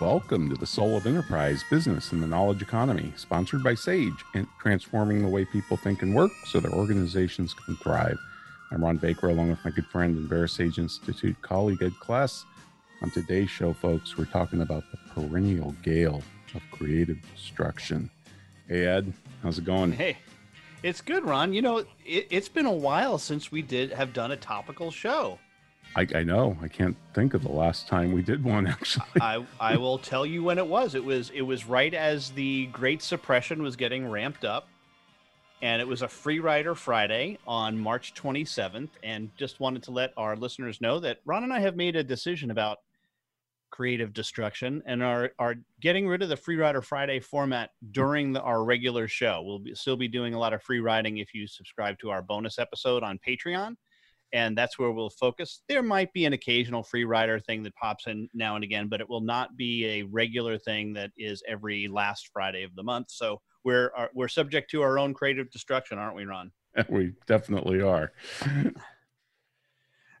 Welcome to the Soul of Enterprise Business and the Knowledge Economy, sponsored by Sage and transforming the way people think and work so their organizations can thrive. I'm Ron Baker, along with my good friend and VeraSage Institute colleague Ed Kless. On today's show, folks, we're talking about the perennial gale of creative destruction. Hey, Ed, how's it going? Hey, it's good, Ron. You know, it, has been a while since we did have done a topical show. I, I, know. I can't think of the last time we did one. Actually, I I will tell you when it was. It was it was right as the Great Suppression was getting ramped up, and it was a Free Rider Friday on March 27th. And just wanted to let our listeners know that Ron and I have made a decision about creative destruction and are are getting rid of the Free Rider Friday format during the, our regular show. We'll be, still be doing a lot of free riding if you subscribe to our bonus episode on Patreon and that's where we'll focus. There might be an occasional free rider thing that pops in now and again, but it will not be a regular thing that is every last Friday of the month. So we're uh, we're subject to our own creative destruction, aren't we, Ron? We definitely are.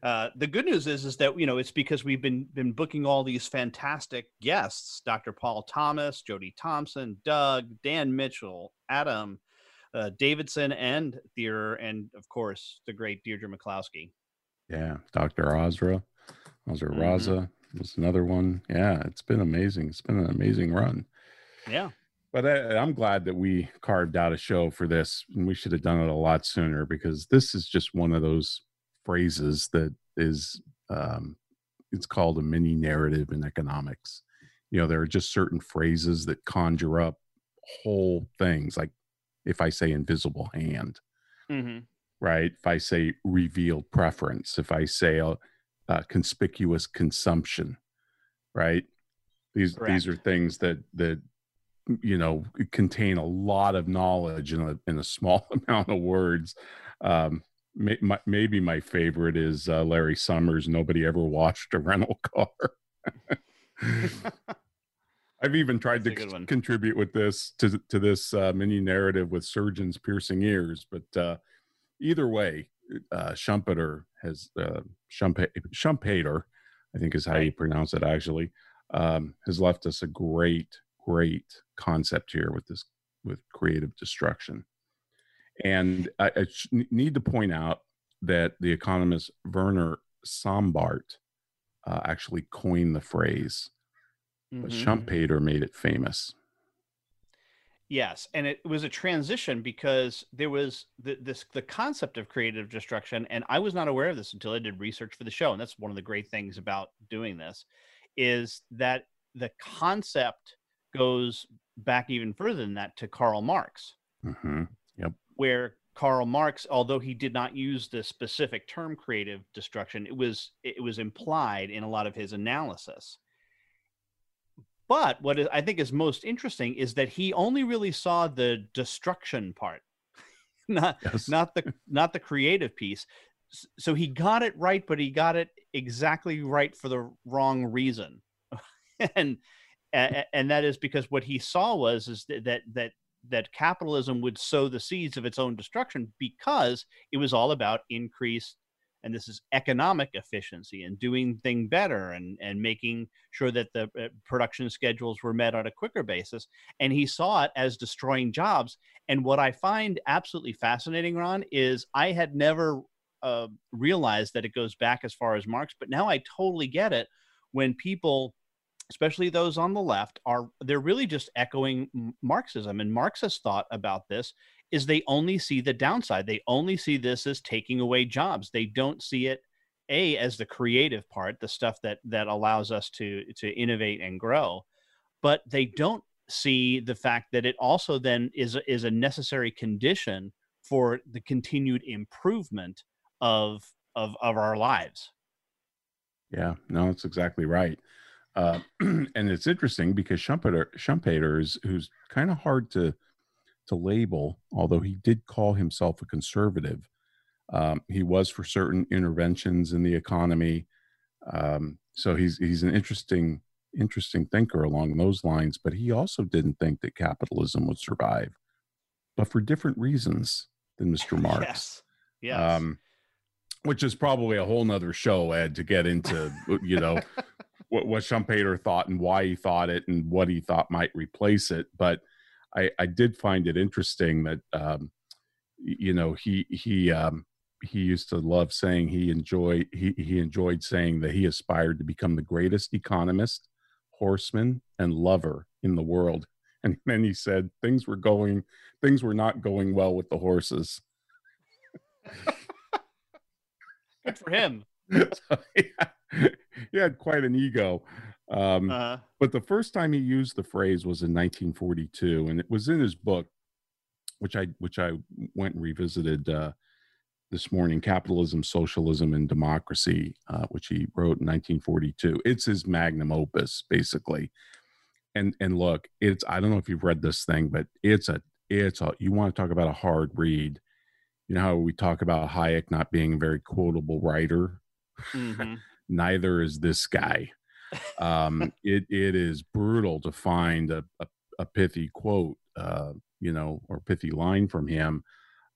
Uh, the good news is, is that you know it's because we've been been booking all these fantastic guests: Dr. Paul Thomas, Jody Thompson, Doug, Dan Mitchell, Adam, uh, Davidson and Theater, and of course the great Deirdre McCloskey. Yeah, Dr. Azra, Azra mm-hmm. Raza was another one. Yeah, it's been amazing. It's been an amazing run. Yeah. But I, I'm glad that we carved out a show for this, and we should have done it a lot sooner because this is just one of those phrases that is um, it's called a mini narrative in economics. You know, there are just certain phrases that conjure up whole things like if I say invisible hand, mm-hmm. right? If I say revealed preference, if I say a, a conspicuous consumption, right? These Correct. these are things that that you know contain a lot of knowledge in a in a small amount of words. Um, may, my, maybe my favorite is uh, Larry Summers. Nobody ever watched a rental car. I've even tried That's to c- contribute with this to to this uh, mini narrative with surgeons piercing ears, but uh, either way, uh, Schumpeter has uh, Schumpeter, I think is how you pronounce it actually, um, has left us a great, great concept here with this with creative destruction. And I, I need to point out that the economist Werner Sombart uh, actually coined the phrase mm-hmm. but Schumpeter made it famous. Yes, and it was a transition because there was the, this the concept of creative destruction, and I was not aware of this until I did research for the show. And that's one of the great things about doing this, is that the concept goes back even further than that to Karl Marx. Mm-hmm. Yep. Where Karl Marx, although he did not use the specific term creative destruction, it was it was implied in a lot of his analysis. But what I think is most interesting is that he only really saw the destruction part, not yes. not the not the creative piece. So he got it right, but he got it exactly right for the wrong reason, and and that is because what he saw was is that that that capitalism would sow the seeds of its own destruction because it was all about increased and this is economic efficiency and doing thing better and and making sure that the uh, production schedules were met on a quicker basis. And he saw it as destroying jobs. And what i find absolutely fascinating ron is i had never uh, realized that it goes back as far as marx but now i totally get it when people especially those on the left are they're really just echoing marxism. And marxist thought about this is they only see the downside. They only see this as taking away jobs. They don't see it a as the creative part, the stuff that that allows us to to innovate and grow, but they don't see the fact that it also then is is a necessary condition for the continued improvement of of of our lives. Yeah, no, that's exactly right. Uh, and it's interesting because Schumpeter, is who's kind of hard to to label, although he did call himself a conservative. Um, he was for certain interventions in the economy. Um, so he's he's an interesting interesting thinker along those lines. But he also didn't think that capitalism would survive, but for different reasons than Mr. Marx. yes. Yes. Um, which is probably a whole nother show, Ed, to get into, you know, what, what Schumpeter thought and why he thought it and what he thought might replace it. But I, I did find it interesting that, um, you know, he, he, um, he used to love saying he enjoyed he, he enjoyed saying that he aspired to become the greatest economist horseman and lover in the world and then he said things were going things were not going well with the horses Good for him. so, yeah, he had quite an ego. Um, uh-huh. But the first time he used the phrase was in 1942, and it was in his book, which I which I went and revisited uh, this morning, "Capitalism, Socialism, and Democracy," uh, which he wrote in 1942. It's his magnum opus, basically. And and look, it's I don't know if you've read this thing, but it's a it's a you want to talk about a hard read you know how we talk about Hayek not being a very quotable writer. Mm-hmm. Neither is this guy. Um, it it is brutal to find a, a, a pithy quote, uh, you know, or pithy line from him.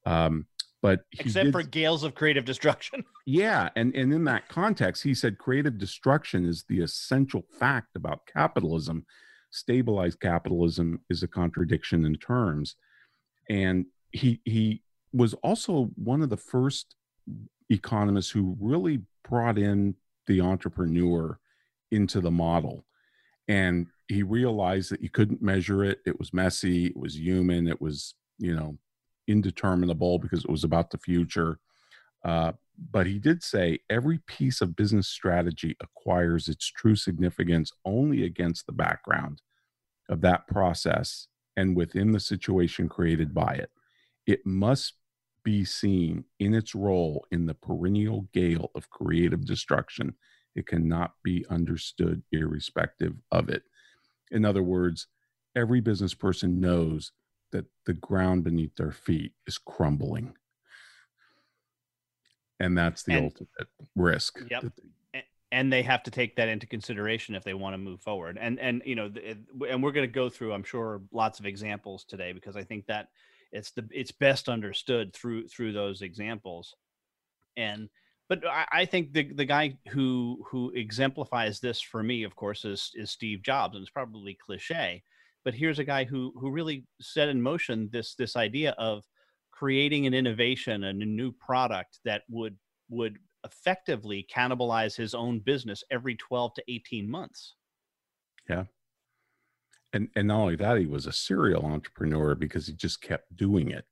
Um, but except did, for gales of creative destruction. yeah, and and in that context, he said creative destruction is the essential fact about capitalism. Stabilized capitalism is a contradiction in terms, and he he was also one of the first economists who really brought in the entrepreneur into the model. And he realized that you couldn't measure it. It was messy, it was human, it was, you know, indeterminable because it was about the future. Uh, but he did say every piece of business strategy acquires its true significance only against the background of that process and within the situation created by it. It must be seen in its role in the perennial gale of creative destruction. It cannot be understood irrespective of it. In other words, every business person knows that the ground beneath their feet is crumbling. And that's the and, ultimate risk. Yep. and they have to take that into consideration if they want to move forward. And and you know, and we're going to go through, I'm sure, lots of examples today because I think that it's the it's best understood through through those examples and but I, I, think the the guy who who exemplifies this for me of course is is steve jobs and it's probably cliche but here's a guy who who really set in motion this this idea of creating an innovation and a new product that would would effectively cannibalize his own business every 12 to 18 months. Yeah. And and not only that he was a serial entrepreneur because he just kept doing it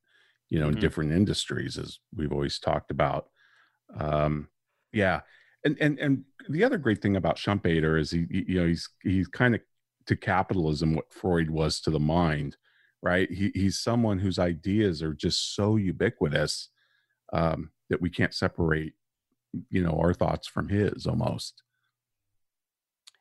you know mm-hmm. in different industries as we've always talked about um yeah and and and the other great thing about schumpeter is he, he you know he's he's kind of to capitalism what freud was to the mind right he, he's someone whose ideas are just so ubiquitous um that we can't separate you know our thoughts from his almost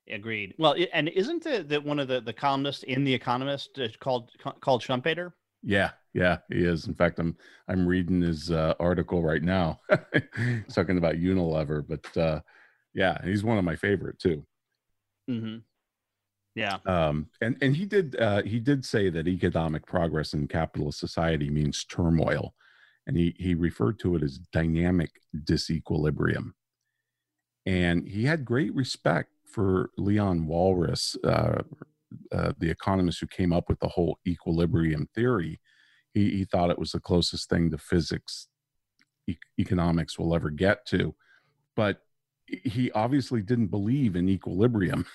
Agreed. Well, and isn't it that one of the, the columnists in The Economist called called Schumpeter? Yeah, yeah, he is. In fact, I'm I'm reading his uh, article right now. he's talking about Unilever, but uh, yeah, he's one of my favorite too. Mm-hmm. Yeah. Um, and and he did uh, he did say that economic progress in capitalist society means turmoil, and he he referred to it as dynamic disequilibrium. And he had great respect for Leon Walras, uh, uh, the economist who came up with the whole equilibrium theory, he, he thought it was the closest thing to physics e- economics will ever get to. But he obviously didn't believe in equilibrium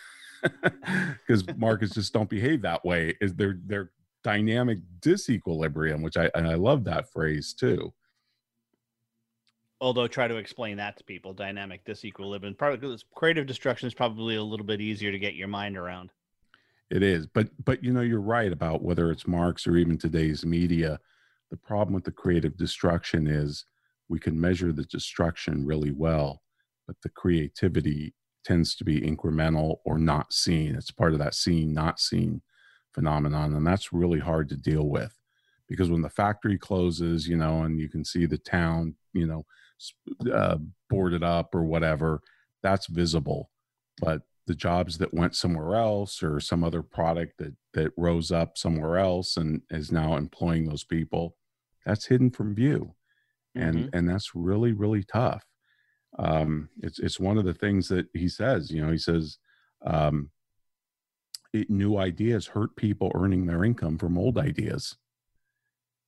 because markets just don't behave that way. Is they're they're dynamic disequilibrium, which I and I love that phrase too although try to explain that to people dynamic disequilibrium probably creative destruction is probably a little bit easier to get your mind around it is but but you know you're right about whether it's marx or even today's media the problem with the creative destruction is we can measure the destruction really well but the creativity tends to be incremental or not seen. It's part of that seen, not seen phenomenon. And that's really hard to deal with because when the factory closes, you know, and you can see the town, you know, uh, boarded up or whatever, that's visible. But the jobs that went somewhere else or some other product that that rose up somewhere else and is now employing those people, that's hidden from view, and mm-hmm. and that's really really tough. Um, it's it's one of the things that he says. You know, he says. Um, it, new ideas hurt people earning their income from old ideas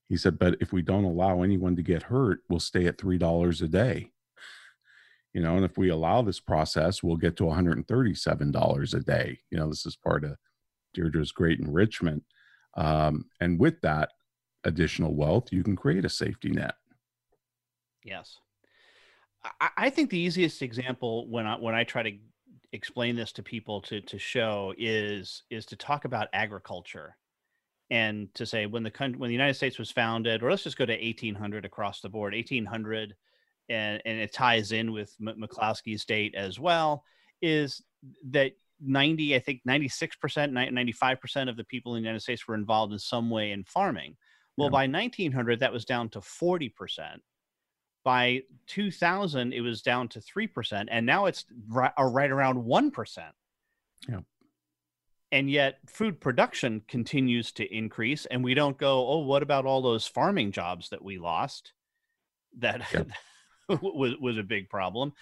he said, but if we don't allow anyone to get hurt, we'll stay at $3 a day. You know, and if we allow this process, we'll get to $137 a day. You know, this is part of Deirdre's great enrichment. Um, and with that additional wealth, you can create a safety net. Yes. I, I think the easiest example when I when I try to explain this to people to to show is is to talk about agriculture and to say when the when the United States was founded, or let's just go to 1800 across the board, 1800, and and it ties in with M- McCloskey's date as well, is that 90, I think 96 percent, 95 percent of the people in the United States were involved in some way in farming. Well, yeah. by 1900, that was down to 40 percent. By 2000, it was down to three percent, and now it's right, uh, right around one percent. Yeah and yet food production continues to increase and we don't go oh what about all those farming jobs that we lost that yep. was was a big problem.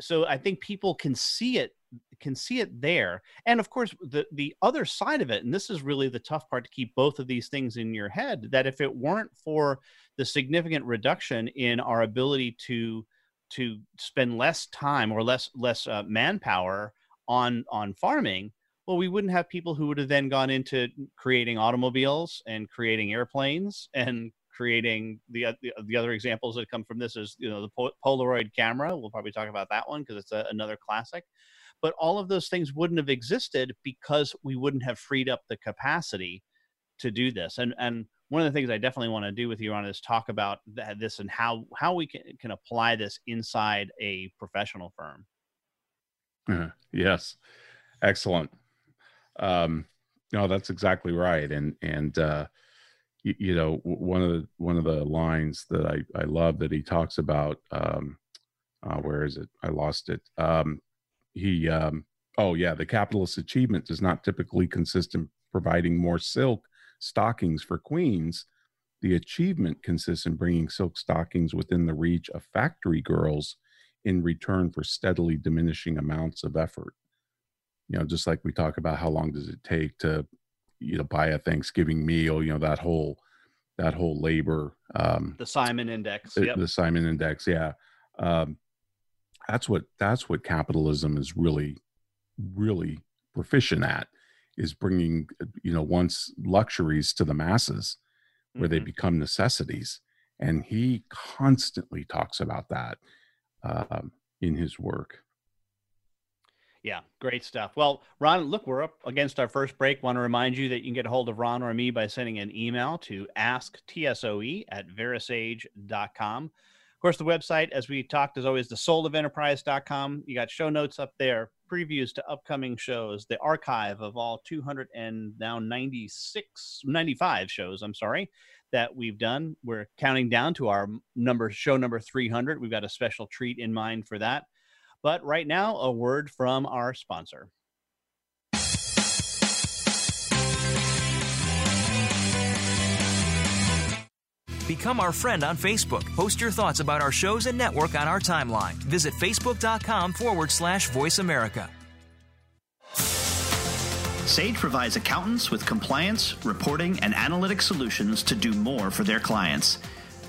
So i think people can see it can see it there. And of course the the other side of it and this is really the tough part to keep both of these things in your head that if it weren't for the significant reduction in our ability to to spend less time or less less uh, manpower on on farming well, we wouldn't have people who would have then gone into creating automobiles and creating airplanes and creating the, the, the other examples that come from this is you know the Polaroid camera. We'll probably talk about that one because it's a, another classic. But all of those things wouldn't have existed because we wouldn't have freed up the capacity to do this. And and one of the things I definitely want to do with you on is talk about that, this and how how we can can apply this inside a professional firm. Uh, yes, excellent. Um, no, that's exactly right. And and uh, you, you, know one of the one of the lines that I I love that he talks about. Um, uh, where is it? I lost it. Um, he um, oh yeah, the capitalist achievement does not typically consist in providing more silk stockings for queens. The achievement consists in bringing silk stockings within the reach of factory girls in return for steadily diminishing amounts of effort you know just like we talk about how long does it take to you know buy a thanksgiving meal you know that whole that whole labor um the simon index yep. the simon index yeah um that's what that's what capitalism is really really proficient at is bringing you know once luxuries to the masses where mm-hmm. they become necessities and he constantly talks about that um, in his work yeah, great stuff. Well, Ron, look, we're up against our first break. Want to remind you that you can get a hold of Ron or me by sending an email to asktsoe at verasage.com. Of course, the website, as we talked, is always the soulofenterprise.com. You got show notes up there, previews to upcoming shows, the archive of all 200 and now 96, 95 shows, I'm sorry, that we've done. We're counting down to our number, show number 300. We've got a special treat in mind for that. But right now, a word from our sponsor. Become our friend on Facebook. Post your thoughts about our shows and network on our timeline. Visit facebook.com forward slash voice America. Sage provides accountants with compliance, reporting, and analytic solutions to do more for their clients.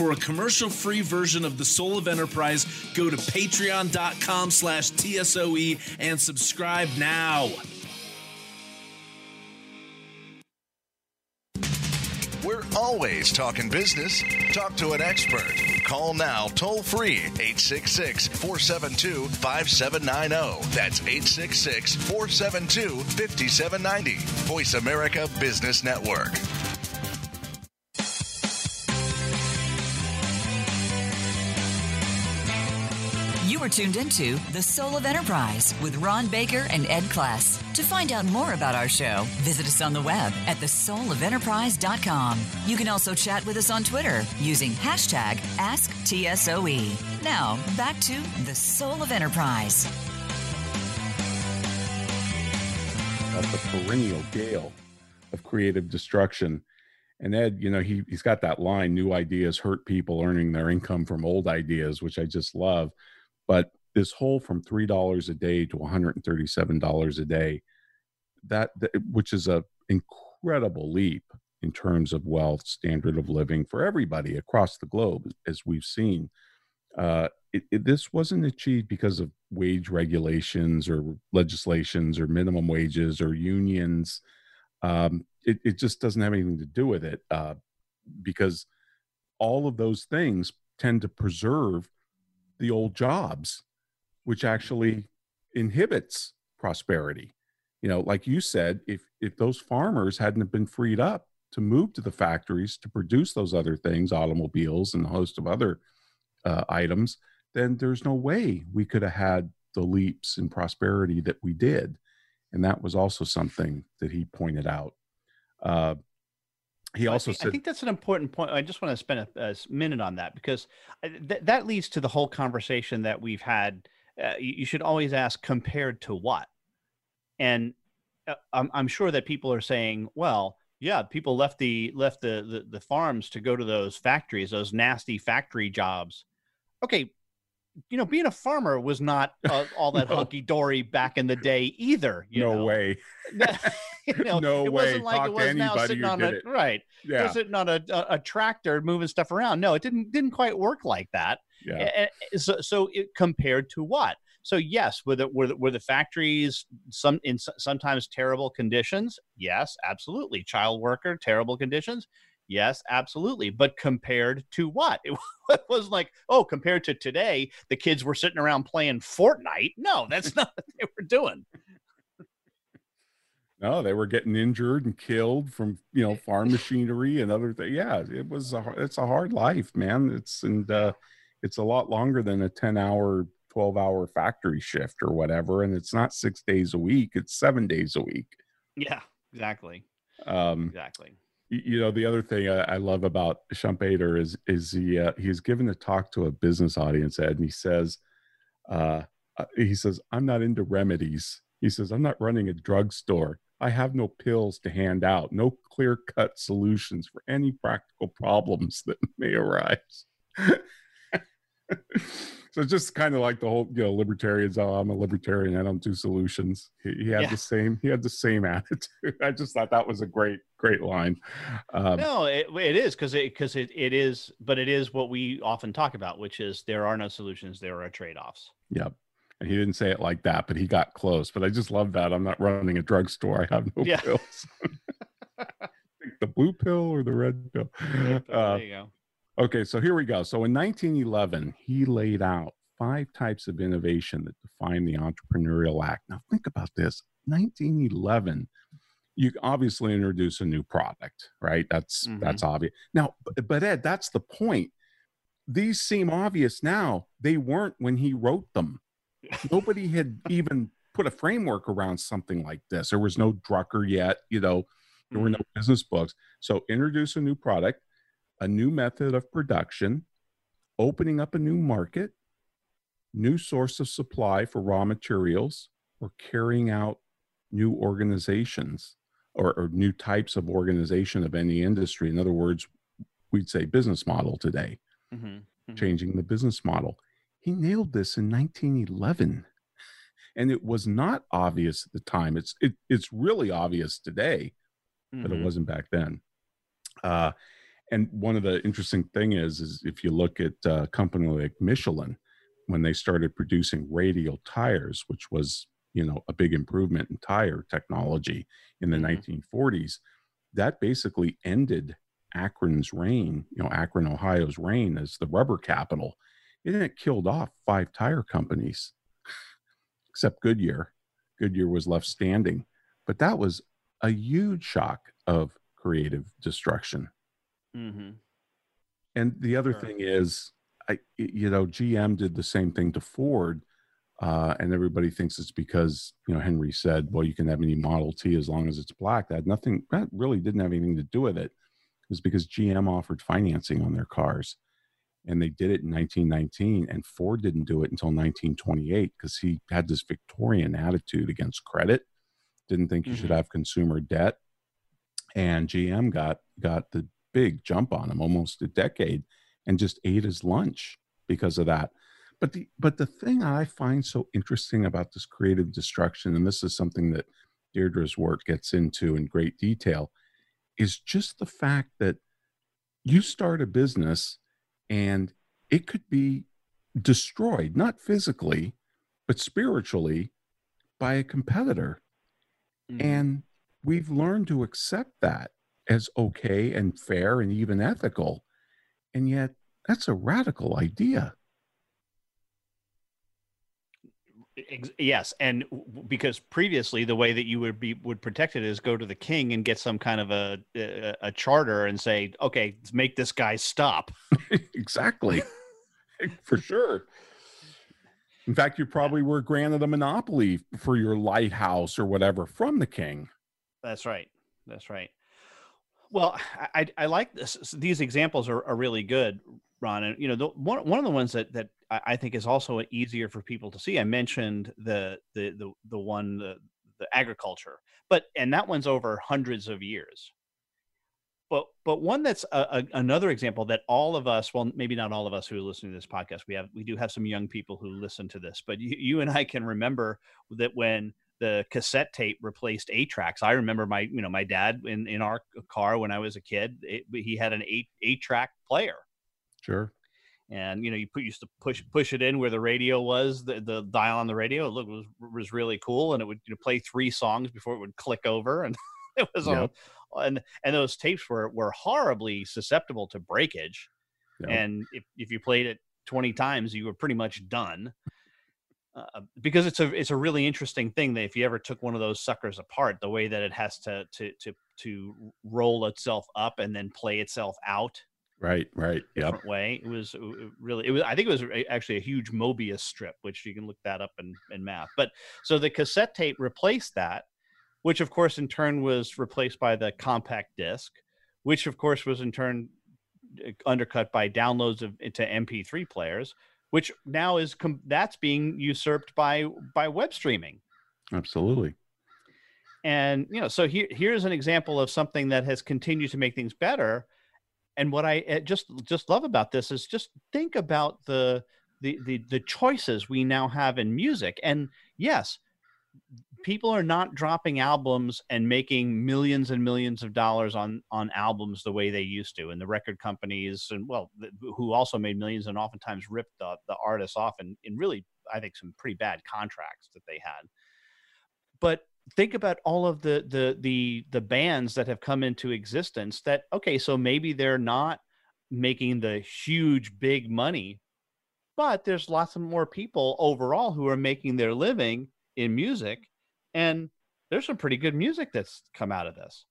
For a commercial-free version of The Soul of Enterprise, go to patreon.com slash TSOE and subscribe now. We're always talking business. Talk to an expert. Call now toll free 866 472 5790. That's 866 472 5790. Voice America Business Network. Tuned into The Soul of Enterprise with Ron Baker and Ed Kless. To find out more about our show, visit us on the web at thesoulofenterprise.com. You can also chat with us on Twitter using hashtag AskTSOE. Now, back to The Soul of Enterprise. About the perennial gale of creative destruction. And Ed, you know, he, he's got that line new ideas hurt people earning their income from old ideas, which I just love. But this whole from three dollars a day to one hundred and thirty-seven dollars a day, that, which is a incredible leap in terms of wealth, standard of living for everybody across the globe, as we've seen. Uh, it, it, this wasn't achieved because of wage regulations or legislations or minimum wages or unions. Um, it, it, just doesn't have anything to do with it uh, because all of those things tend to preserve the old jobs, which actually inhibits prosperity. You know, like you said, if if those farmers hadn't been freed up to move to the factories to produce those other things, automobiles and a host of other uh, items, then there's no way we could have had the leaps in prosperity that we did. And that was also something that he pointed out. Uh, he also I said, I think that's an important point. I just want to spend a, a minute on that because uh, th- that leads to the whole conversation that we've had. Uh, you, you, should always ask compared to what, and uh, I'm, I'm, sure that people are saying, well, yeah, people left the left the, the the farms to go to those factories, those nasty factory jobs. Okay, you know, being a farmer was not uh, all that no. hunky dory back in the day either. no know? way. you know, no it way. wasn't like Talk it was now sitting on a it. right. Yeah. sitting on a, a, a, tractor moving stuff around. No, it didn't didn't quite work like that. Yeah. So, so it compared to what? So yes, were the were the, were the factories some in sometimes terrible conditions? Yes, absolutely. Child worker, terrible conditions. Yes, absolutely. But compared to what? It was like, oh, compared to today, the kids were sitting around playing Fortnite. No, that's not what they were doing. No, they were getting injured and killed from you know farm machinery and other things. Yeah, it was a it's a hard life, man. It's and uh, it's a lot longer than a ten hour, twelve hour factory shift or whatever, and it's not six days a week; it's seven days a week. Yeah, exactly. Um, exactly you know the other thing I, I love about Schumpeter is is he uh, he's given a talk to a business audience Ed and he says uh, uh, he says I'm not into remedies. He says I'm not running a drugstore. I have no pills to hand out no clear cut solutions for any practical problems that may arise so just kind of like the whole you know libertarians oh i'm a libertarian i don't do solutions. He, he had yeah. the same he had the same attitude. I just thought that was a great great line. Um, no it, it is because it because it, it is but it is what we often talk about which is there are no solutions there are trade-offs. Yep. And he didn't say it like that but he got close but i just love that i'm not running a drugstore i have no yeah. pills. The blue pill or the red pill, red pill uh, there you go Okay, so here we go. So in 1911, he laid out five types of innovation that define the entrepreneurial act. Now, think about this. 1911 you obviously introduce a new product right? That's mm-hmm. that's obvious now but ed that's the point. These seem obvious now. They weren't when he wrote them. Nobody had even put a framework around something like this. There was no drucker yet you know? There were no business books. So introduce a new product a new method of production, opening up a new market, new source of supply for raw materials, or carrying out new organizations or, or new types of organization of any industry. In other words, we'd say business model today, mm-hmm. Mm-hmm. changing the business model. He nailed this in 1911 and it was not obvious at the time. It's it, it's really obvious today, mm-hmm. but it mm-hmm. wasn't back then. Uh, and one of the interesting thing is, is if you look at a company like Michelin, when they started producing radial tires, which was you know a big improvement in tire technology in the mm-hmm. 1940s, that basically ended Akron's reign, you know Akron, Ohio's reign as the rubber capital. And it killed off five tire companies except Goodyear. Goodyear was left standing. But that was a huge shock of creative destruction. Mm-hmm. And the other sure. thing is, I, you know, GM did the same thing to Ford. Uh, and everybody thinks it's because, you know, Henry said, well, you can have any Model T as long as it's black. That nothing, that really didn't have anything to do with it. It was because GM offered financing on their cars and they did it in 1919 and ford didn't do it until 1928 because he had this victorian attitude against credit didn't think you mm-hmm. should have consumer debt and gm got got the big jump on him almost a decade and just ate his lunch because of that but the but the thing i find so interesting about this creative destruction and this is something that deirdre's work gets into in great detail is just the fact that you start a business and it could be destroyed, not physically, but spiritually by a competitor. Mm-hmm. And we've learned to accept that as okay and fair and even ethical. And yet, that's a radical idea. Yes, and because previously the way that you would be would protect it is go to the king and get some kind of a a, a charter and say, okay, make this guy stop. exactly, for sure. In fact, you probably were granted a monopoly for your lighthouse or whatever from the king. That's right. That's right. Well, I, I like this. These examples are, are really good, Ron. And you know, the, one one of the ones that that I think is also easier for people to see. I mentioned the the the the one the, the agriculture, but and that one's over hundreds of years. But but one that's a, a, another example that all of us, well, maybe not all of us who are listening to this podcast, we have we do have some young people who listen to this, but you, you and I can remember that when the cassette tape replaced eight tracks. I remember my, you know, my dad in, in our car when I was a kid, it, he had an eight eight track player. Sure and you know you put used to push push it in where the radio was the, the dial on the radio it was was really cool and it would you know, play three songs before it would click over and it was yep. all and and those tapes were were horribly susceptible to breakage yep. and if, if you played it 20 times you were pretty much done uh, because it's a it's a really interesting thing that if you ever took one of those suckers apart the way that it has to to to to roll itself up and then play itself out Right, right. Different way. It was really, it was, I think it was actually a huge Mobius strip, which you can look that up in, in math. But so the cassette tape replaced that, which of course in turn was replaced by the compact disc, which of course was in turn uh, undercut by downloads of into MP3 players, which now is com- that's being usurped by by web streaming. Absolutely. And you know, so here here's an example of something that has continued to make things better and what I eh, just just love about this is just think about the the the, the choices we now have in music. And yes, people are not dropping albums and making millions and millions of dollars on on albums the way they used to. And the record companies and well who also made millions and oftentimes ripped the, the artists off in, in really i think some pretty bad contracts that they had. But think about all of the the the the bands that have come into existence that okay so maybe they're not making the huge big money but there's lots of more people overall who are making their living in music and there's some pretty good music that's come out of this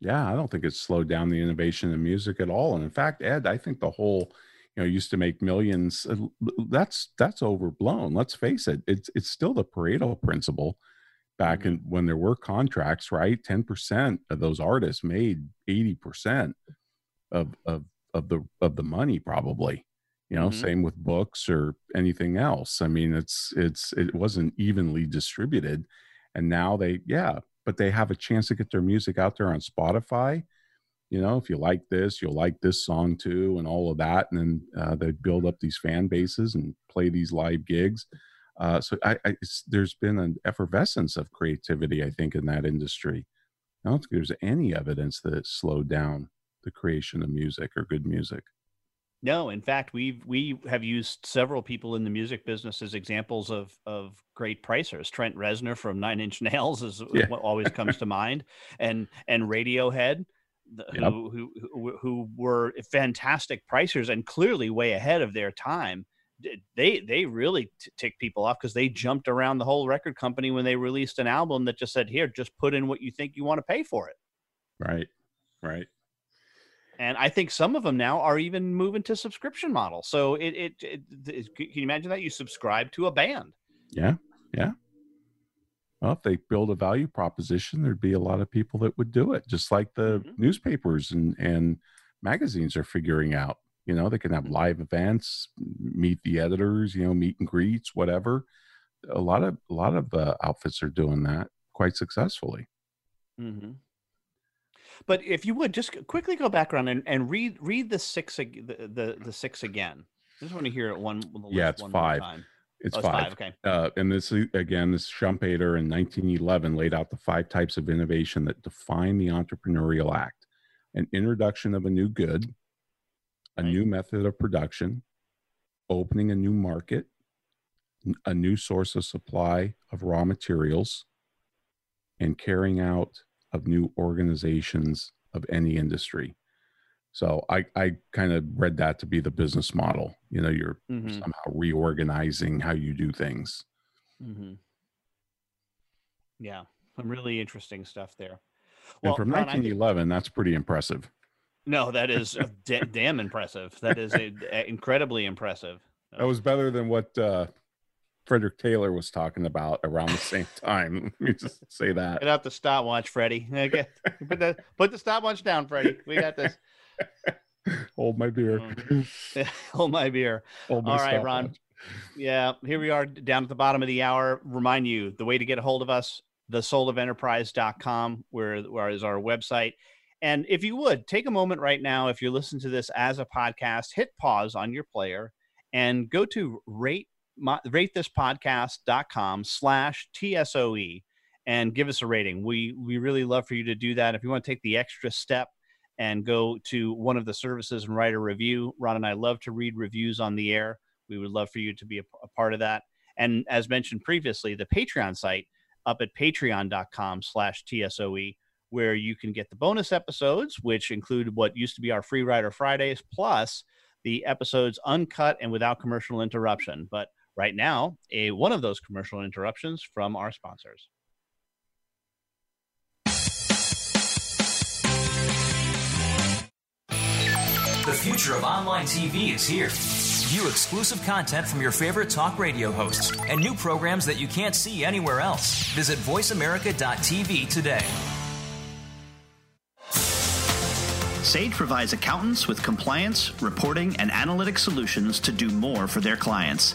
yeah i don't think it's slowed down the innovation in music at all and in fact ed i think the whole you know used to make millions uh, that's that's overblown let's face it it's it's still the pareto principle back mm-hmm. in when there were contracts, right? 10% of those artists made 80% of, of, of the, of the money probably. You know, mm-hmm. same with books or anything else. I mean, it's it's it wasn't evenly distributed, and now they yeah, but they have a chance to get their music out there on Spotify. You know, if you like this, you'll like this song too, and all of that. And then uh, they build up these fan bases and play these live gigs. Uh, so I, I there's been an effervescence of creativity, I think, in that industry. I don't think there's any evidence that it slowed down the creation of music or good music. No, in fact, we've we have used several people in the music business as examples of of great pricers. Trent Reznor from Nine Inch Nails is yeah. what always comes to mind, and and Radiohead, yep. who, who who were fantastic pricers and clearly way ahead of their time they they really t- tick people off because they jumped around the whole record company when they released an album that just said, "Here, just put in what you think you want to pay for it." Right, right. And I think some of them now are even moving to subscription model. So it, it, it, it can you imagine that you subscribe to a band? Yeah, yeah. Well, if they build a value proposition, there'd be a lot of people that would do it, just like the mm-hmm. newspapers and and magazines are figuring out you know, they can have live events, meet the editors, you know, meet and greets, whatever. A lot of a lot of uh, outfits are doing that quite successfully. Mm-hmm. But if you would just quickly go back around and, and read read the six the, the, the six again. I just want to hear it one. yeah, it's five. It's, oh, it's, five. five. Okay. Uh, and this again, this Schumpeter in 1911 laid out the five types of innovation that define the entrepreneurial act: an introduction of a new good, a right. new method of production, opening a new market, a new source of supply of raw materials, and carrying out of new organizations of any industry. So I, I kind of read that to be the business model. You know, you're mm-hmm. somehow reorganizing how you do things. Mm-hmm. Yeah, some really interesting stuff there. Well, and from Ron, 1911, that's pretty impressive. No, that is d- damn impressive. That is a, a incredibly impressive. That was better than what uh, Frederick Taylor was talking about around the same time. Let me just say that. Get out the stopwatch, Freddie. Okay. put the put the stopwatch down, Freddie. We got this. Hold my beer. Mm. Hold my beer. Hold my All right, Ron. Yeah, here we are down at the bottom of the hour. Remind you the way to get a hold of us, the soulofenterprise.com, where, where is our website. And if you would take a moment right now, if you're listening to this as a podcast, hit pause on your player and go to rate ratethispodcast.com slash TSOE and give us a rating. We we really love for you to do that. If you want to take the extra step and go to one of the services and write a review, Ron and I love to read reviews on the air. We would love for you to be a, a part of that. And as mentioned previously, the Patreon site up at patreon.com slash TSOE where you can get the bonus episodes, which include what used to be our Free Rider Fridays, plus the episodes uncut and without commercial interruption. But right now, a one of those commercial interruptions from our sponsors. The future of online TV is here. View exclusive content from your favorite talk radio hosts and new programs that you can't see anywhere else. Visit VoiceAmerica.tv today. Sage provides accountants with compliance, reporting, and analytic solutions to do more for their clients.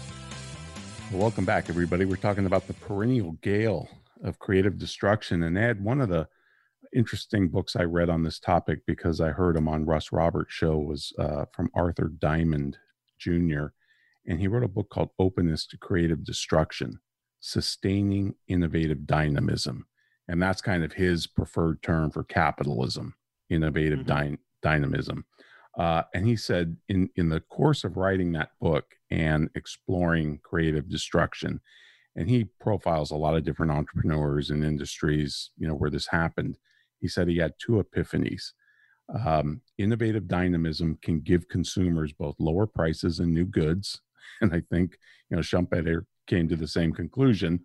Welcome back, everybody. We're talking about the perennial gale of creative destruction. And Ed, one of the interesting books I read on this topic because I heard him on Russ Roberts' show was uh, from Arthur Diamond Jr. And he wrote a book called Openness to Creative Destruction Sustaining Innovative Dynamism. And that's kind of his preferred term for capitalism, innovative mm-hmm. dy- dynamism. Uh, and he said in, in the course of writing that book and exploring creative destruction, and he profiles a lot of different entrepreneurs and industries, you know, where this happened. He said he had two epiphanies. Um, innovative dynamism can give consumers both lower prices and new goods. And I think, you know, Schumpeter came to the same conclusion,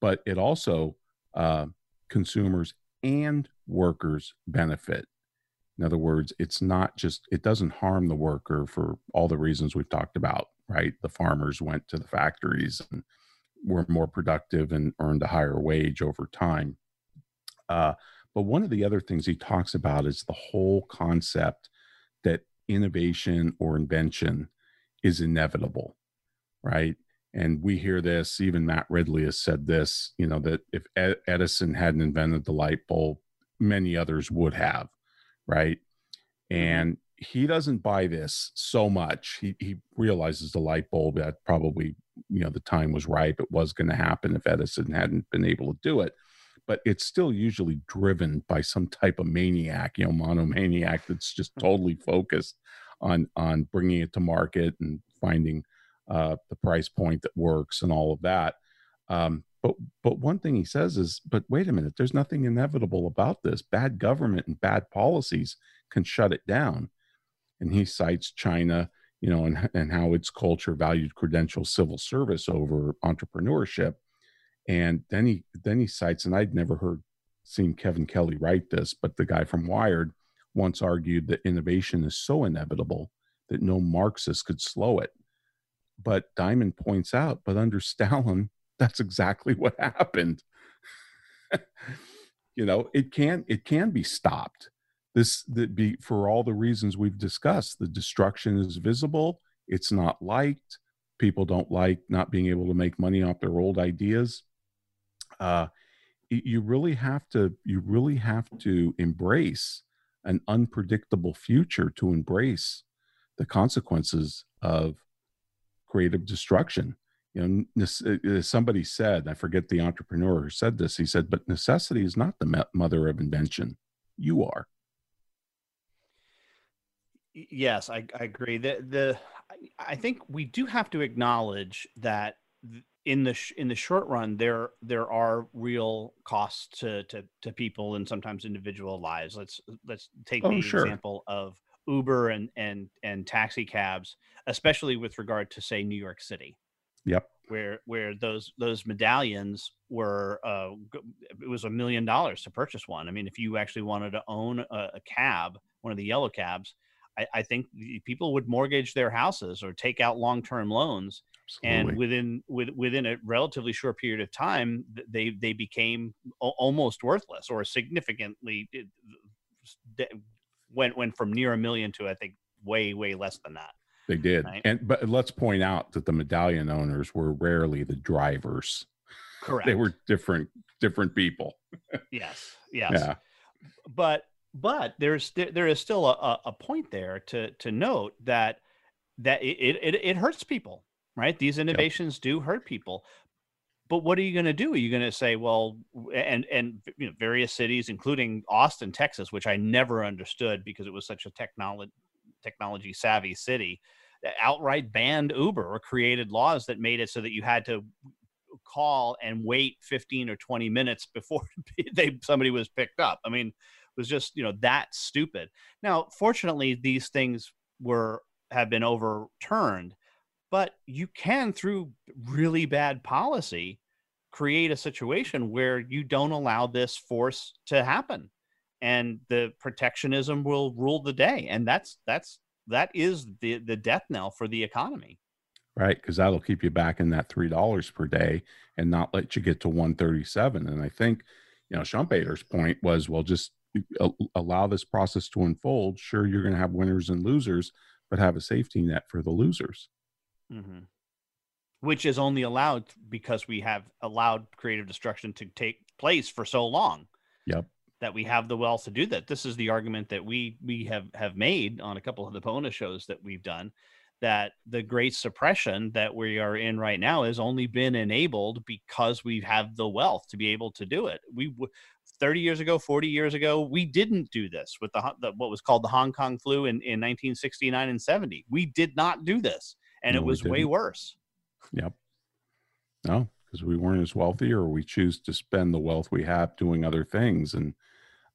but it also, uh, consumers and workers benefit in other words, it's not just, it doesn't harm the worker for all the reasons we've talked about, right? The farmers went to the factories and were more productive and earned a higher wage over time. Uh, but one of the other things he talks about is the whole concept that innovation or invention is inevitable, right? And we hear this, even Matt Ridley has said this, you know, that if Edison hadn't invented the light bulb, many others would have right? Mm-hmm. And he doesn't buy this so much. He he realizes the light bulb that probably you know the time was ripe. It was going to happen if Edison hadn't been able to do it. But it's still usually driven by some type of maniac, you know, monomaniac that's just hmm. totally focused on on bringing it to market and finding uh, the price point that works and all of that. Um, but but one thing he says is, but wait a minute, there's nothing inevitable about this. Bad government and bad policies can shut it down. And he cites China, you know, and, and how its culture valued credential civil service over entrepreneurship. And then he then he cites, and I'd never heard seen Kevin Kelly write this, but the guy from Wired once argued that innovation is so inevitable that no Marxist could slow it. But Diamond points out, but under Stalin, that's exactly what happened. You know it can it can be stopped. This that be for all the reasons we've discussed the destruction is visible it's not liked people don't like not being able to make money off their old ideas. Uh, you really have to you really have to embrace an unpredictable future to embrace the consequences of creative destruction you know uh, uh, somebody said i forget the entrepreneur who said this he said but necessity is not the mother of invention. You are. Yes i, I agree. The the i think we do have to acknowledge that in the sh- in the short run there there are real costs to to to people and sometimes individual lives. Let's let's take oh, the sure. example of uber and and and taxi cabs especially with regard to say new york city Yep. Where where those those medallions were uh, it was a million dollars to purchase one. I mean, if you actually wanted to own a, a cab, one of the yellow cabs, I, I, think people would mortgage their houses or take out long term loans. Absolutely. And within with, within a relatively short period of time, they they became almost worthless or significantly went went from near a million to I think way way less than that. They did. Right? And but let's point out that the medallion owners were rarely the drivers. Correct. they were different different people. yes. Yes. Yeah. But but there's there is still a, a point there to to note that that it it, it hurts people, right? These innovations yep. do hurt people. But what are you going to do? Are you going to say, well, and and you know, various cities, including Austin, Texas, which I never understood because it was such a technology technology savvy city outright banned Uber or created laws that made it so that you had to call and wait 15 or 20 minutes before they somebody was picked up. I mean, it was just, you know, that stupid. Now, fortunately, these things were have been overturned, but you can through really bad policy create a situation where you don't allow this force to happen and the protectionism will rule the day and that's that's that is the the death knell for the economy. Right because that'll keep you back in that three dollars per day and not let you get to 137 and i think you know schumpeter's point was well just allow this process to unfold. Sure you're going to have winners and losers but have a safety net for the losers. Mm-hmm. which is only allowed because we have allowed creative destruction to take place for so long. Yep that we have the wealth to do that. This is the argument that we we have have made on a couple of the bonus shows that we've done that the great suppression that we are in right now has only been enabled because we have the wealth to be able to do it. We 30 years ago, 40 years ago, we didn't do this with the, the what was called the Hong Kong flu in, in 1969 and 70. We did not do this, and no, it was way worse. Yep. No, because we weren't as wealthy, or we choose to spend the wealth we have doing other things, and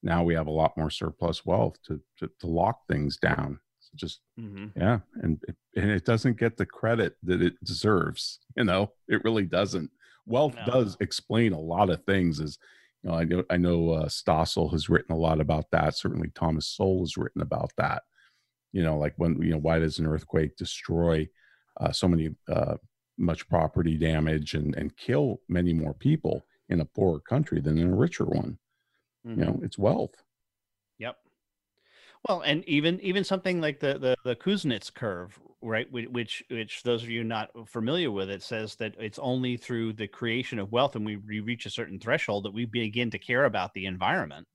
now we have a lot more surplus wealth to to, to lock things down. Just mm-hmm. yeah and and it doesn't get the credit that it deserves you know? It really doesn't. Wealth no. does explain a lot of things as you know i know i know uh, stossel has written a lot about that. Certainly thomas sowell has written about that. You know like when you know why does an earthquake destroy uh, so many uh, much property damage and and kill many more people in a poorer country than in a richer one mm-hmm. you know it's wealth. Yep. Well and even even something like the the, the kuznets curve right which which those of you not familiar with it says that it's only through the creation of wealth and we, we reach a certain threshold that we begin to care about the environment.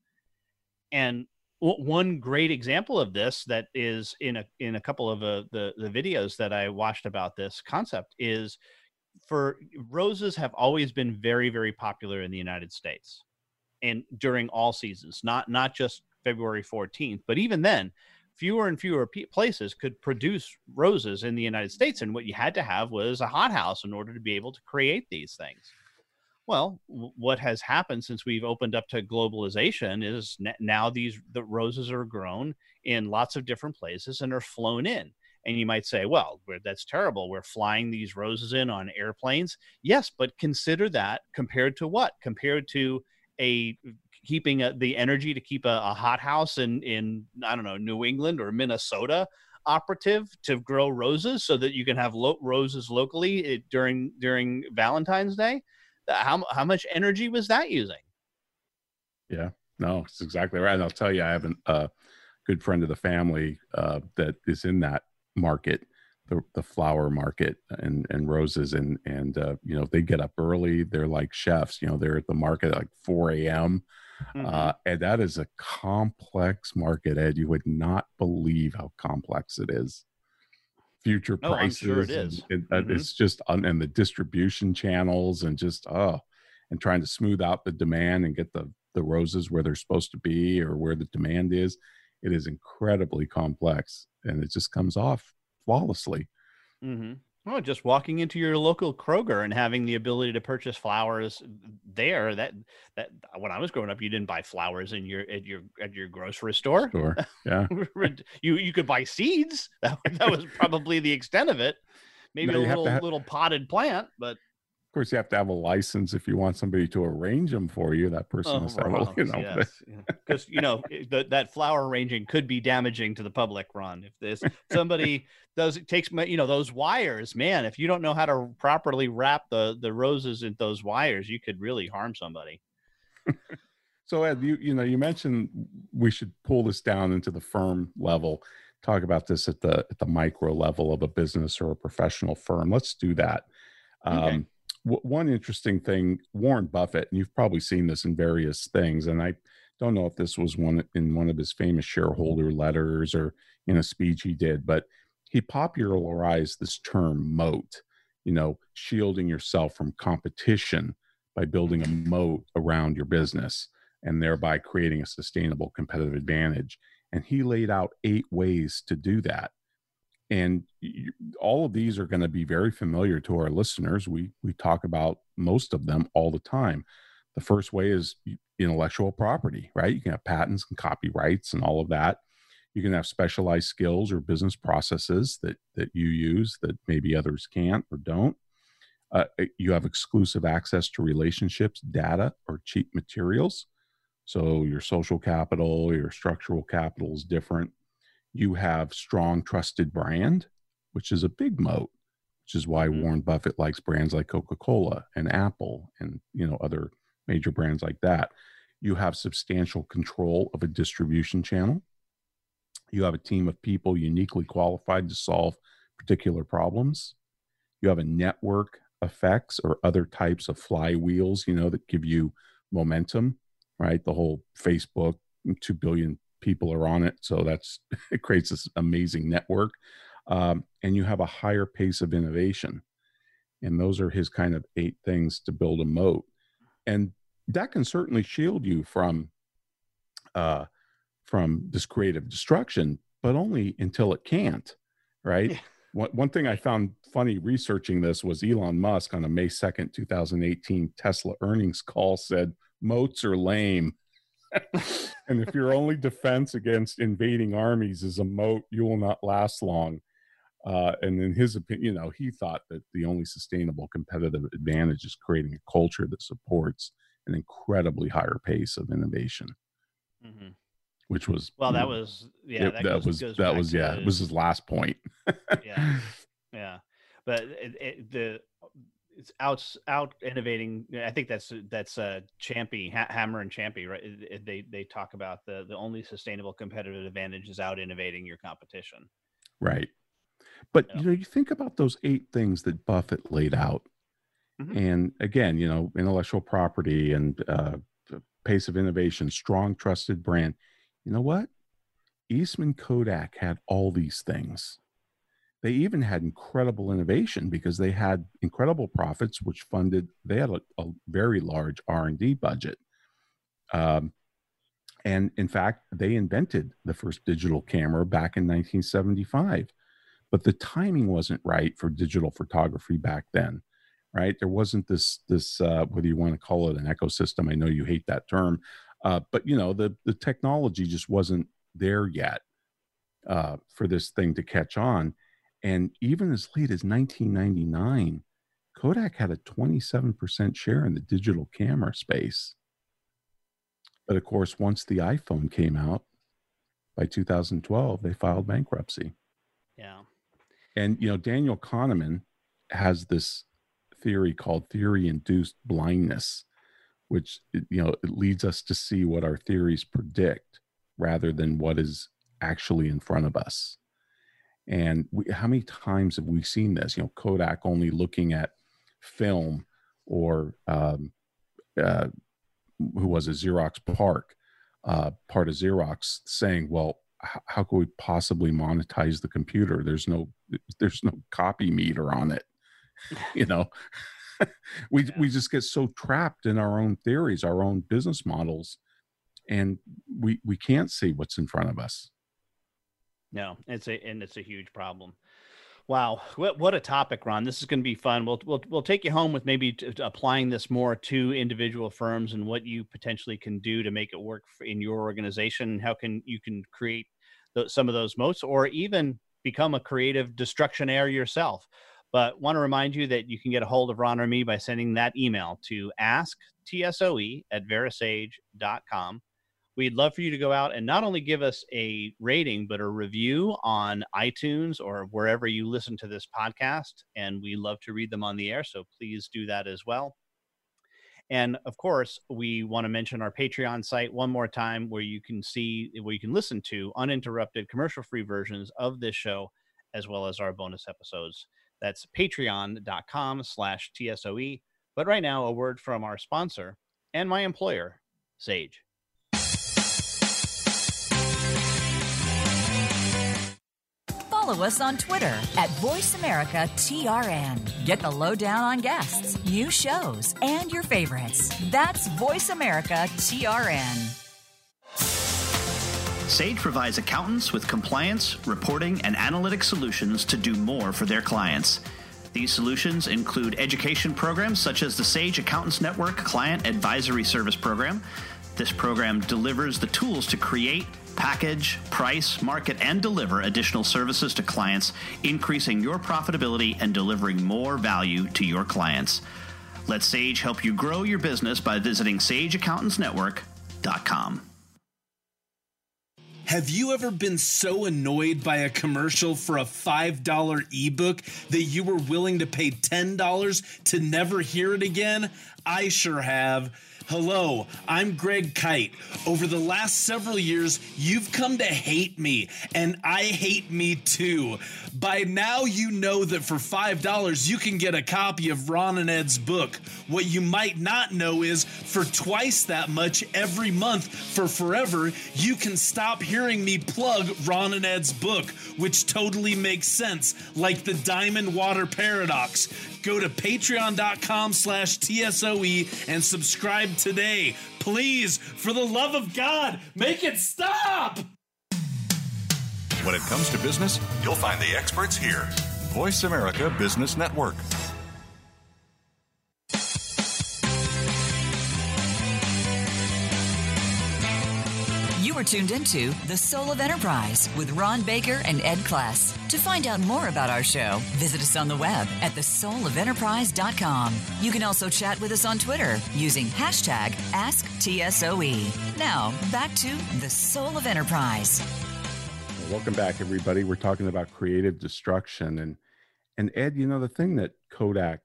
And one great example of this that is in a in a couple of uh, the the videos that I watched about this concept is for roses have always been very very popular in the United States and during all seasons, not not just February 14th, but even then, fewer and fewer p- places could produce roses in the United States, and what you had to have was a hothouse in order to be able to create these things. Well, w- what has happened since we've opened up to globalization is n- now these the roses are grown in lots of different places and are flown in. And you might say, well, that's terrible. We're flying these roses in on airplanes. Yes, but consider that compared to what? Compared to a keeping a, the energy to keep a, a hot house in in I don't know New England or Minnesota operative to grow roses so that you can have lo- roses locally eh, during during Valentine's Day. How how much energy was that using? Yeah, no, it's exactly right. And I'll tell you, I have a uh, good friend of the family uh, that is in that market, the, the flower market and and roses and and uh, you know they get up early they're like chefs you know they're at the market at like 4 a.m mm-hmm. uh, and that is a complex market ed you would not believe how complex it is future oh, prices sure it is and, mm-hmm. it's just and the distribution channels and just oh and trying to smooth out the demand and get the the roses where they're supposed to be or where the demand is it is incredibly complex and it just comes off flawlessly. Mm-hmm. Well, just walking into your local Kroger and having the ability to purchase flowers there. That that when I was growing up, you didn't buy flowers in your at your at your grocery store. Yeah. you you could buy seeds. That, that was probably the extent of it. Maybe no, a little have... little potted plant, but of course, you have to have a license if you want somebody to arrange them for you. That person oh, has to, well, you know, because yes. you know the, that flower arranging could be damaging to the public. Ron, if this somebody does it takes you know those wires, man. If you don't know how to properly wrap the the roses in those wires, you could really harm somebody. so Ed, you you know you mentioned we should pull this down into the firm level. Talk about this at the at the micro level of a business or a professional firm. Let's do that. Okay. Um, W- one interesting thing, Warren Buffett, and you've probably seen this in various things, and I don't know if this was one in one of his famous mm-hmm. shareholder letters or in a speech he did, but he popularized this term moat, you know, shielding yourself from competition by building a mm-hmm. moat around your business and thereby creating a sustainable competitive advantage. And he laid out eight ways to do that and you, all of these are going to be very familiar to our listeners. We we talk about most of them all the time. The first way is intellectual property right? You can have patents and copyrights and all of that. You can have specialized skills or business processes that that you use that maybe others can't or don't. Uh, you have exclusive access to relationships, data, or cheap materials. So your social capital, your structural capital is different. You have strong, trusted brand, which is a big moat, which is why mm-hmm. Warren Buffett likes brands like Coca-Cola and Apple and you know other major brands like that. You have substantial control of a distribution channel. You have a team of people uniquely qualified to solve particular problems. You have a network effects or other types of flywheels, you know, that give you momentum, right? The whole Facebook, 2 billion people are on it. So that's, it creates this amazing network. Um, and you have a higher pace of innovation. And those are his kind of eight things to build a moat. And that can certainly shield you from, uh, from this creative destruction, but only until it can't, right? Yeah. One, one thing I found funny researching this was Elon Musk on a May 2nd, 2018 Tesla earnings call said, moats are lame. And if your only defense against invading armies is a moat, you will not last long. Uh, and in his opinion, you know, he thought that the only sustainable competitive advantage is creating a culture that supports an incredibly higher pace of innovation. Mm-hmm which was well that was yeah it, that, that goes, was goes that was yeah it was his last point yeah yeah but it, it, the it's out out innovating i think that's that's uh champy ha- hammer and champy right they they talk about the the only sustainable competitive advantage is out innovating your competition right but you know you think about those eight things that buffett laid out mm-hmm. and again you know intellectual property and uh pace of innovation strong trusted brand you know what? Eastman Kodak had all these things. They even had incredible innovation because they had incredible profits, which funded. They had a, a very large R and D budget, um, and in fact, they invented the first digital camera back in 1975. But the timing wasn't right for digital photography back then, right? There wasn't this this uh, whether you want to call it an ecosystem. I know you hate that term, uh, but you know, the the technology just wasn't there yet uh, for this thing to catch on. And even as late as 1999, Kodak had a 27% share in the digital camera space. But of course, once the iPhone came out by 2012, they filed bankruptcy. Yeah. And, you know, Daniel Kahneman has this theory called theory induced blindness which you know it leads us to see what our theories predict rather than what is actually in front of us and we, how many times have we seen this? You know kodak only looking at film or um, uh, who was a xerox PARC, uh, part of xerox saying well h- how could we possibly monetize the computer? There's no there's no copy meter on it. You know? We yeah. we just get so trapped in our own theories, our own business models, and we we can't see what's in front of us. No, it's a and it's a huge problem. Wow, what what a topic, Ron! This is going to be fun. We'll we'll we'll take you home with maybe t- applying this more to individual firms and what you potentially can do to make it work in your organization. How can you can create th- some of those moats, or even become a creative destructionaire yourself. But want to remind you that you can get a hold of Ron or me by sending that email to asktsoe at verasage.com. We'd love for you to go out and not only give us a rating, but a review on iTunes or wherever you listen to this podcast. And we love to read them on the air. So please do that as well. And of course, we want to mention our Patreon site one more time where you can see, where you can listen to uninterrupted commercial free versions of this show, as well as our bonus episodes. That's patreon.com slash TSOE. But right now, a word from our sponsor and my employer, Sage. Follow us on Twitter at VoiceAmericaTRN. Get the lowdown on guests, new shows, and your favorites. That's VoiceAmericaTRN. Sage provides accountants with compliance, reporting, and analytic solutions to do more for their clients. These solutions include education programs such as the Sage Accountants Network Client Advisory Service Program, This program delivers the tools to create, package, price, market, and deliver additional services to clients, increasing your profitability and delivering more value to your clients. Let Sage help you grow your business by visiting sageaccountantsnetwork.com. Have you ever been so annoyed by a commercial for a $5 ebook that you were willing to pay $10 to never hear it again? I sure have. Hello, I'm Greg Kite. Over the last several years, you've come to hate me, and I hate me too. By now, you know that for $5, you can get a copy of Ron and Ed's book. What you might not know is for twice that much every month for forever, you can stop hearing me plug Ron and Ed's book, which totally makes sense, like the Diamond Water Paradox. Go to patreon.com slash TSOE and subscribe today. Please, for the love of God, make it stop! When it comes to business, you'll find the experts here. Voice America Business Network. You are tuned into The Soul of Enterprise with Ron Baker and Ed Kless. To find out more about our show, visit us on the web at thesoulofenterprise.com. You can also chat with us on Twitter using hashtag AskTSOE. Now, back to The Soul of Enterprise. Welcome back, everybody. We're talking about creative destruction. And and Ed, you know, the thing that Kodak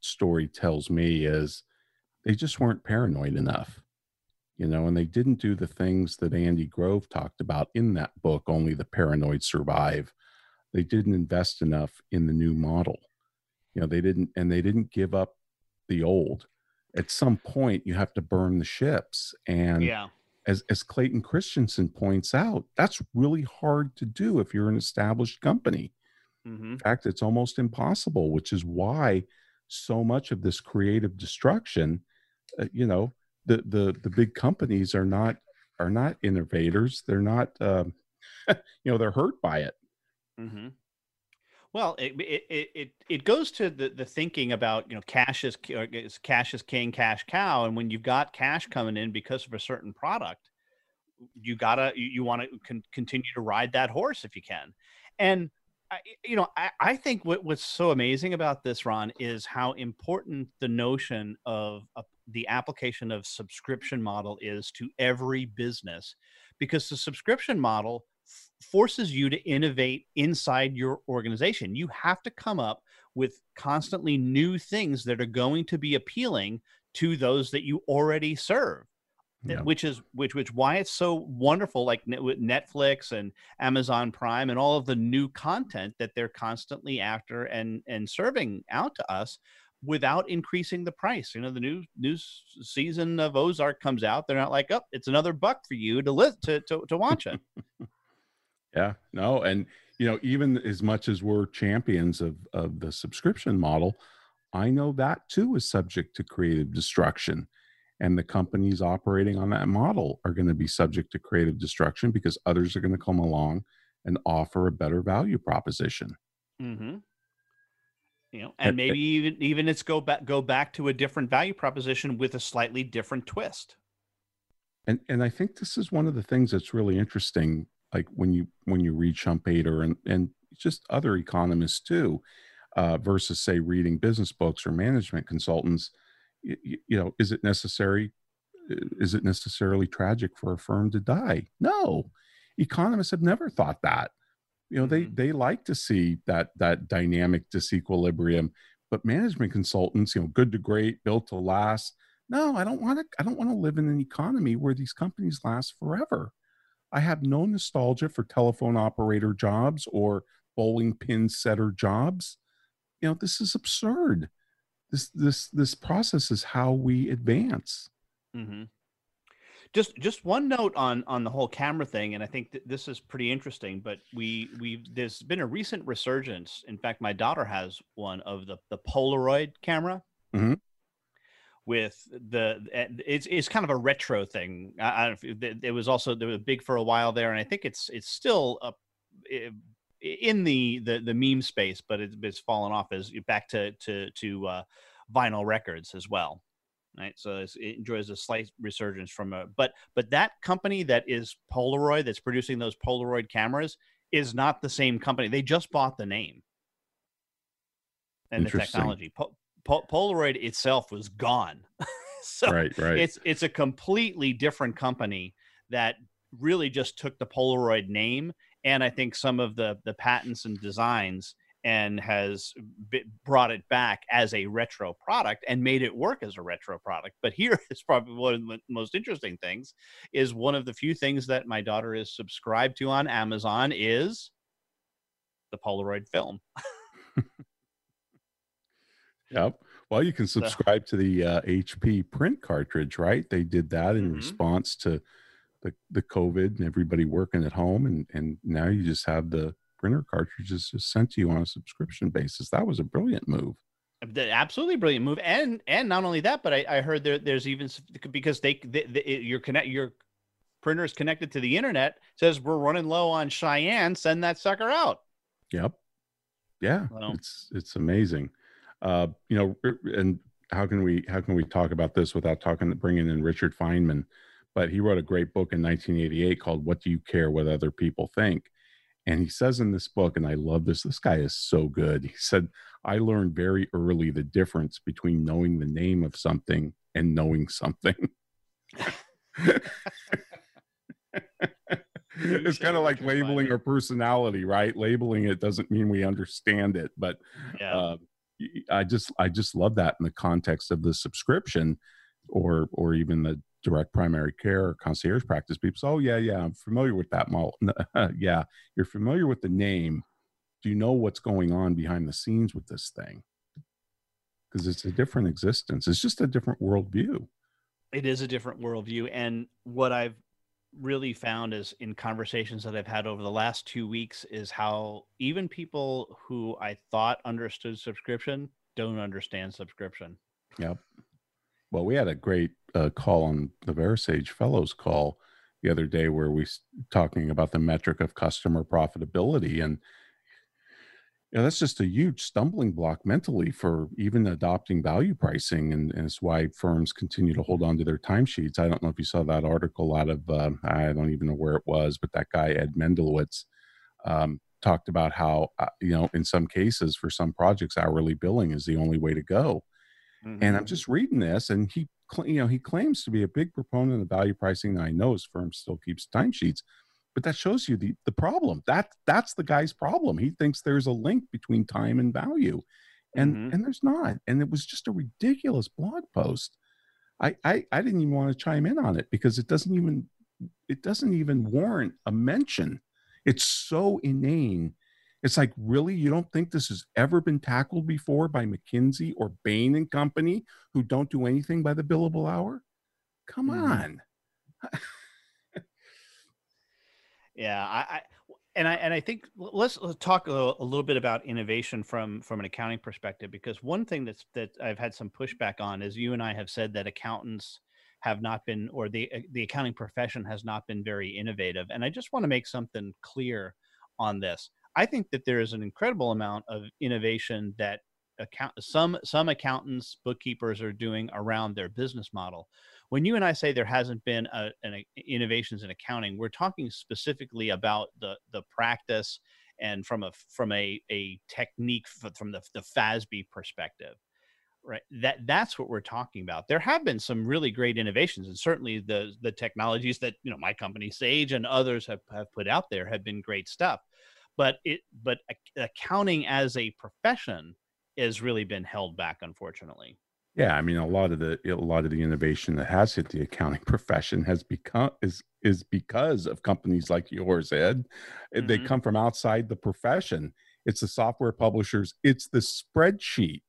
story tells me is they just weren't paranoid enough you know, and they didn't do the things that Andy Grove talked about in that book, Only the Paranoid Survive. They didn't invest enough in the new model. You know, they didn't, and they didn't give up the old. At some point, you have to burn the ships. And yeah. as, as Clayton Christensen points out, that's really hard to do if you're an established company. Mm-hmm. In fact, it's almost impossible, which is why so much of this creative destruction, uh, you know, the the the big companies are not are not innovators. They're not, um, you know, they're hurt by it. Mm-hmm. Well, it, it it it goes to the the thinking about you know cash is cash is king, cash cow, and when you've got cash coming in because of a certain product, you gotta you, you want to con- continue to ride that horse if you can, and. I, you know, I, I think what, what's so amazing about this, Ron, is how important the notion of the application of subscription model is to every business because the subscription model f- forces you to innovate inside your organization. You have to come up with constantly new things that are going to be appealing to those that you already serve yeah. which is which which why it's so wonderful like with netflix and amazon prime and all of the new content that they're constantly after and and serving out to us without increasing the price. You know, the new new season of Ozark comes out. They're not like, oh, it's another buck for you to live to to, to watch it. yeah, no, and you know, even as much as we're champions of of the subscription model, I know that too is subject to creative destruction. And the companies operating on that model are going to be subject to creative destruction because others are going to come along and offer a better value proposition. Mm-hmm you know and maybe even even it's go back go back to a different value proposition with a slightly different twist and and i think this is one of the things that's really interesting like when you when you read schumpeter and and just other economists too uh, versus say reading business books or management consultants you, you know is it necessary is it necessarily tragic for a firm to die? No. Economists have never thought that. You know mm-hmm. they they like to see that that dynamic disequilibrium but management consultants you know good to great built to last. No i don't want to i don't want to live in an economy where these companies last forever. I have no nostalgia for telephone operator jobs or bowling pin setter jobs. You know this is absurd this this this process is how we advance. Mm-hmm. Just just one note on on the whole camera thing and i think that this is pretty interesting but we we there's been a recent resurgence. In fact my daughter has one of the the polaroid camera. Mm-hmm. with the it's it's kind of a retro thing. I, I it was also they were big for a while there and i think it's it's still up in the the the meme space but it's, it's fallen off as back to to to uh, vinyl records as well right? So it enjoys a slight resurgence from a but but that company that is Polaroid that's producing those Polaroid cameras is not the same company. They just bought the name and the technology. Po- po- Polaroid itself was gone. so right, right. It's it's a completely different company that really just took the Polaroid name and I think some of the the patents and designs and has b- brought it back as a retro product and made it work as a retro product. But here is probably one of the most interesting things is one of the few things that my daughter is subscribed to on Amazon is the Polaroid film. yep. Well, you can subscribe to the uh, HP print cartridge, right? They did that in mm-hmm. response to the, the COVID and everybody working at home. And, and now you just have the printer cartridges just sent to you on a subscription basis. That was a brilliant move. Absolutely brilliant move, and and not only that, but I, I heard there there's even because they, they, they your connect your printer is connected to the internet says we're running low on cyan, send that sucker out. Yep. Yeah, well, it's it's amazing. Uh, you know, and how can we how can we talk about this without talking bringing in Richard Feynman? But he wrote a great book in 1988 called "What Do You Care What Other People Think." And he says in this book, and I love this, this guy is so good. He said, I learned very early the difference between knowing the name of something and knowing something. it's kind of like labeling our personality, right? Labeling it doesn't mean we understand it, but yeah. uh, I just I just love that in the context of the subscription, or or even the direct primary care or concierge practice people say, oh yeah yeah i'm familiar with that model yeah you're familiar with the name. Do you know what's going on behind the scenes with this thing? Because it's a different existence. It's just a different worldview. It is a different worldview and what i've really found is in conversations that i've had over the last two weeks is how even people who i thought understood subscription don't understand subscription. Yep well, we had a great uh, call on the VeraSage Fellows call the other day where we talking about the metric of customer profitability and you know, that's just a huge stumbling block mentally for even adopting value pricing, and, and, it's why firms continue to hold on to their timesheets. I don't know if you saw that article out of uh, I don't even know where it was, but that guy Ed Mendlowitz um, talked about how uh, you know in some cases for some projects hourly billing is the only way to go, Mm-hmm. And I'm just reading this, and he, you know, he claims to be a big proponent of value pricing. And I know his firm still keeps timesheets, but that shows you the the problem. That that's the guy's problem. He thinks there's a link between time and value, and mm-hmm. and there's not. And it was just a ridiculous blog post. I, I I didn't even want to chime in on it because it doesn't even it doesn't even warrant a mention. It's so inane it's like, really? You don't think this has ever been tackled before by McKinsey or Bain and Company, who don't do anything by the billable hour? Come mm-hmm. on. yeah, I, I, and I and I think let's, let's talk a, a, little bit about innovation from from an accounting perspective because one thing that's that I've had some pushback on is you and I have said that accountants have not been or the the accounting profession has not been very innovative and I just want to make something clear on this I think that there is an incredible amount of innovation that account some some accountants, bookkeepers are doing around their business model. When you and I say there hasn't been a, an innovations in accounting, we're talking specifically about the the practice and from a from a a technique from the the FASB perspective right? That that's what we're talking about. There have been some really great innovations and certainly the the technologies that you know my company sage and others have, have put out there have been great stuff but it but accounting as a profession has really been held back unfortunately. Yeah i mean a lot of the a lot of the innovation that has hit the accounting profession has become is is because of companies like yours ed. Mm-hmm. they come from outside the profession. It's the software publishers. It's the spreadsheet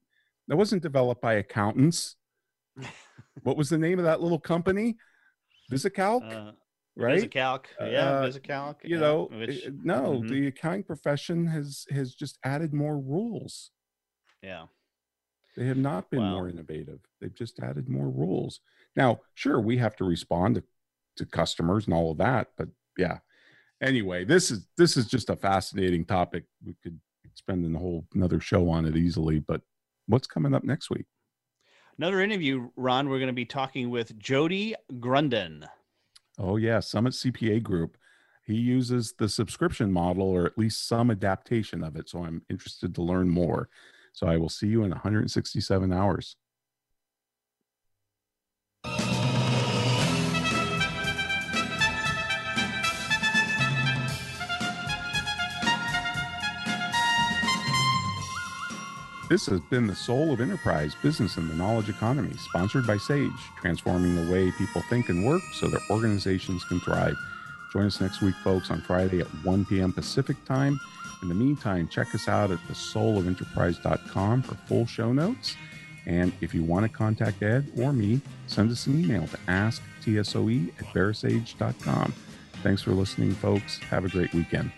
that wasn't developed by accountants. What was the name of that little company? Visicalc uh, right? VisiCalc, yeah, uh, VisiCalc. You yeah, know, which, no, mm-hmm. the accounting profession has has just added more rules. Yeah, they have not been more innovative. They've just added more rules. Now, sure, we have to respond to, to customers and all of that, but yeah. Anyway, this is this is just a fascinating topic. We could spend a whole another show on it easily. But what's coming up next week? Another interview, Ron, we're going to be talking with Jody Grunden. Oh, yeah, Summit CPA Group. He uses the subscription model or at least some adaptation of it. So I'm interested to learn more. So I will see you in 167 hours. This has been the Soul of Enterprise Business and the Knowledge Economy, sponsored by Sage, transforming the way people think and work so their organizations can thrive. Join us next week, folks, on Friday at 1 p.m. Pacific time. In the meantime, check us out at thesoulofenterprise.com for full show notes. And if you want to contact Ed or me, send us an email to asktsoe at verasage.com. Thanks for listening, folks. Have a great weekend.